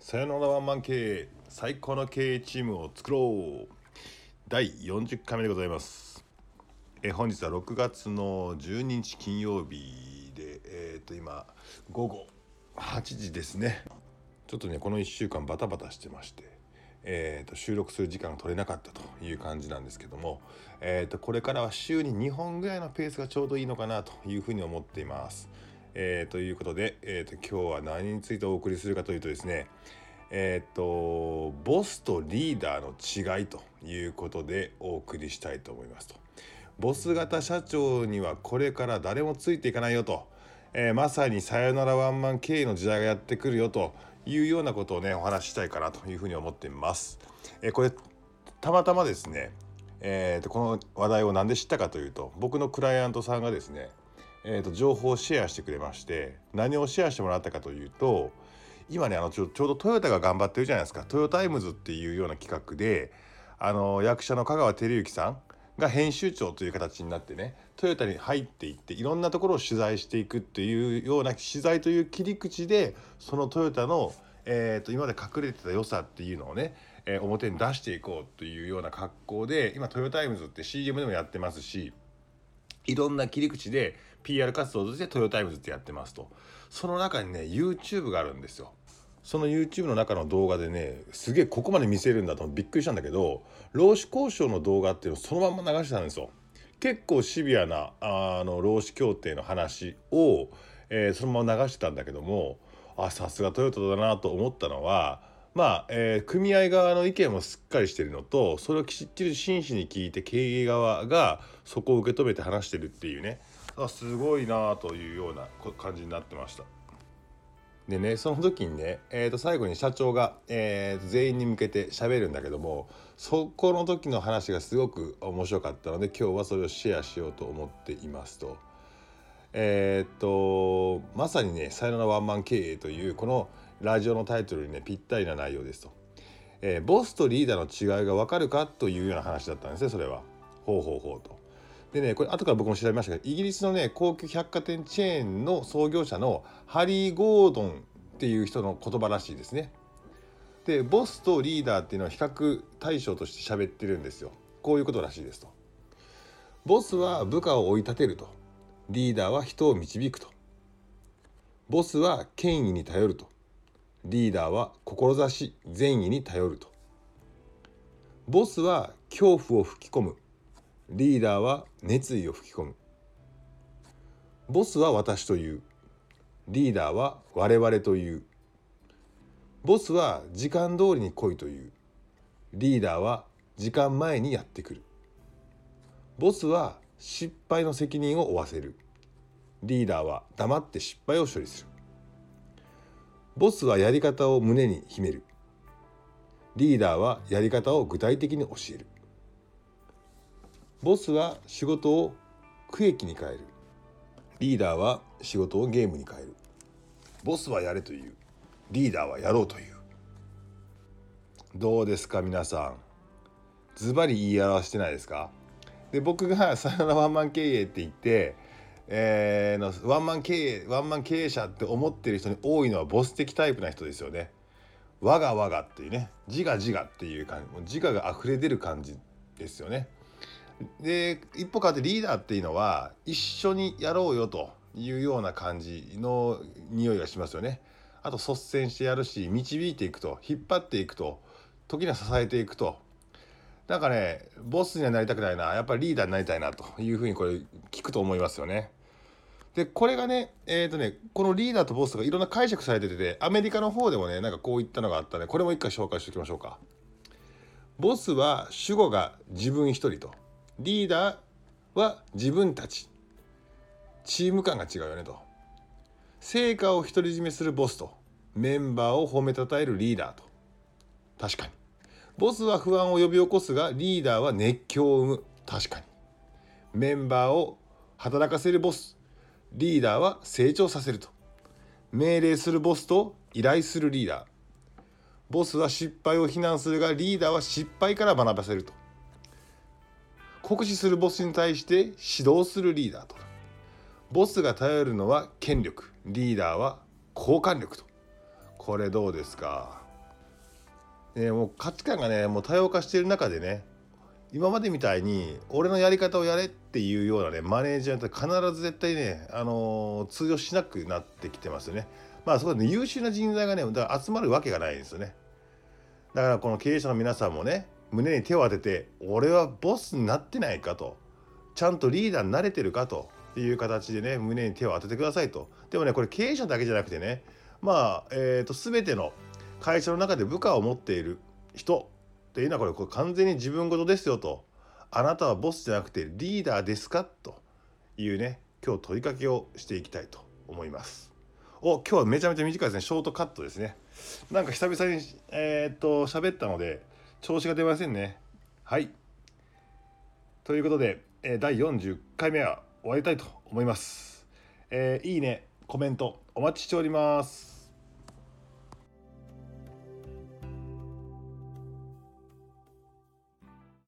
さよならワンマン経営最高の経営チームを作ろう。第40回目でございます。え本日は6月の12日金曜日でえっ、と今午後8時ですね。ちょっとねこの1週間バタバタしてましてえー、と収録する時間が取れなかったという感じなんですけども、えー、とこれからは週に2本ぐらいのペースがちょうどいいのかなというふうに思っています。えー、ということで、えー、と今日は何についてお送りするかというとですねえっ、ー、とボスとリーダーの違いということでお送りしたいと思いますと。ボス型社長にはこれから誰もついていかないよと、えー、まさにさよならワンマン経営の時代がやってくるよというようなことをねお話ししたいかなというふうに思っています。えー、これたまたまですね、えーと、この話題を何で知ったかというと僕のクライアントさんがですねえーと、情報をシェアしてくれまして何をシェアしてもらったかというと今ねあのちょちょうどトヨタが頑張ってるじゃないですか。トヨタイムズっていうような企画であの役者の香川照之さんが編集長という形になってねトヨタに入っていっていろんなところを取材していくっていうような取材という切り口でそのトヨタの、えーと、今まで隠れてた良さっていうのをね、えー、表に出していこうというような格好で今トヨタイムズって CM でもやってますしいろんな切り口で PR 活動としてトヨタイムズってやってますと。その中にね YouTube があるんですよ。その YouTube の中の動画でねすげえここまで見せるんだとびっくりしたんだけど労使交渉の動画っていうのをそのまま流したんですよ。結構シビアなあの労使協定の話を、えー、そのまま流してたんだけどもあさすがトヨタだなと思ったのはまあ、えー、組合側の意見もしっかりしてるのとそれをきっちり真摯に聞いて経営側がそこを受け止めて話してるっていうね。あすごいなというような感じになってました。でねその時にね、えー、と最後に社長が、えー、全員に向けて喋るんだけどもそこの時の話がすごく面白かったので今日はそれをシェアしようと思っていますと。えっ、とまさにね「さよならワンマン経営」というこのラジオのタイトルにねぴったりな内容ですと、えー、ボスとリーダーの違いが分かるかというような話だったんですねそれはほうほうほうとでねこれ後から僕も調べましたけどイギリスのね高級百貨店チェーンの創業者のハリー・ゴードンっていう人の言葉らしいですね。でボスとリーダーっていうのは比較対象として喋ってるんですよ。こういうことらしいですと。ボスは部下を追い立てると。リーダーは人を導くと。ボスは権威に頼ると。リーダーは志善意に頼ると。ボスは恐怖を吹き込む。リーダーは熱意を吹き込む。ボスは私という。リーダーは我々という。ボスは時間通りに来いという。リーダーは時間前にやってくる。ボスは失敗の責任を負わせる。リーダーは黙って失敗を処理する。ボスはやり方を胸に秘める。リーダーはやり方を具体的に教える。ボスは仕事を区域に変える。リーダーは仕事をゲームに変える。ボスはやれという。リーダーはやろうという。どうですか皆さん。ズバリ言い表してないですか？で僕が「さよならワンマン経営」って言ってえー、のワンマン経営ワンマン経営者って思ってる人に多いのはボス的タイプな人ですよね。我が我がっていうね。自我自我っていう感じ自我が溢れ出る感じですよね。で一歩変わってリーダーっていうのは一緒にやろうよというような感じの匂いがしますよね。あと率先してやるし導いていくと引っ張っていくと時には支えていくとなんかねボスにはなりたくないなやっぱりリーダーになりたいなというふうにこれ聞くと思いますよね。でこれがねえっ、ー、とねこのリーダーとボスがいろんな解釈されててアメリカの方でもねなんかこういったのがあったねこれも一回紹介しておきましょうか。ボスは主語が自分一人とリーダーは自分たち。チーム感が違うよねと。成果を独り占めするボスと。メンバーを褒めたたえるリーダーと。確かに。ボスは不安を呼び起こすがリーダーは熱狂を生む。確かに。メンバーを働かせるボス。リーダーは成長させると。命令するボスと依頼するリーダー。ボスは失敗を非難するがリーダーは失敗から学ばせると。酷使するボスに対して指導するリーダーと。ボスが頼るのは権力。リーダーは交換力と。これどうですか？ね、もう価値観がねもう多様化している中でね今までみたいに俺のやり方をやれっていうようなねマネージャーって必ず絶対ね、あのー、通用しなくなってきてますよね。まあそこで、ね、優秀な人材がねだから集まるわけがないんですよね。だからこの経営者の皆さんもね胸に手を当てて俺はボスになってないかと。ちゃんとリーダーになれてるかと。いう形でね胸に手を当ててくださいと。でもねこれ経営者だけじゃなくてねまあえ、ー、と全ての会社の中で部下を持っている人。っていうのはこれこれ完全に自分事ですよと。あなたはボスじゃなくてリーダーですかと。いうね今日問いかけをしていきたいと。思います。お今日はめちゃめちゃ短いですね。ショートカットですね。なんか久々にえー、と喋ったので調子が出ませんね。はい。ということで、え第40回目は終わりたいと思います。えー、いいねコメントお待ちしております。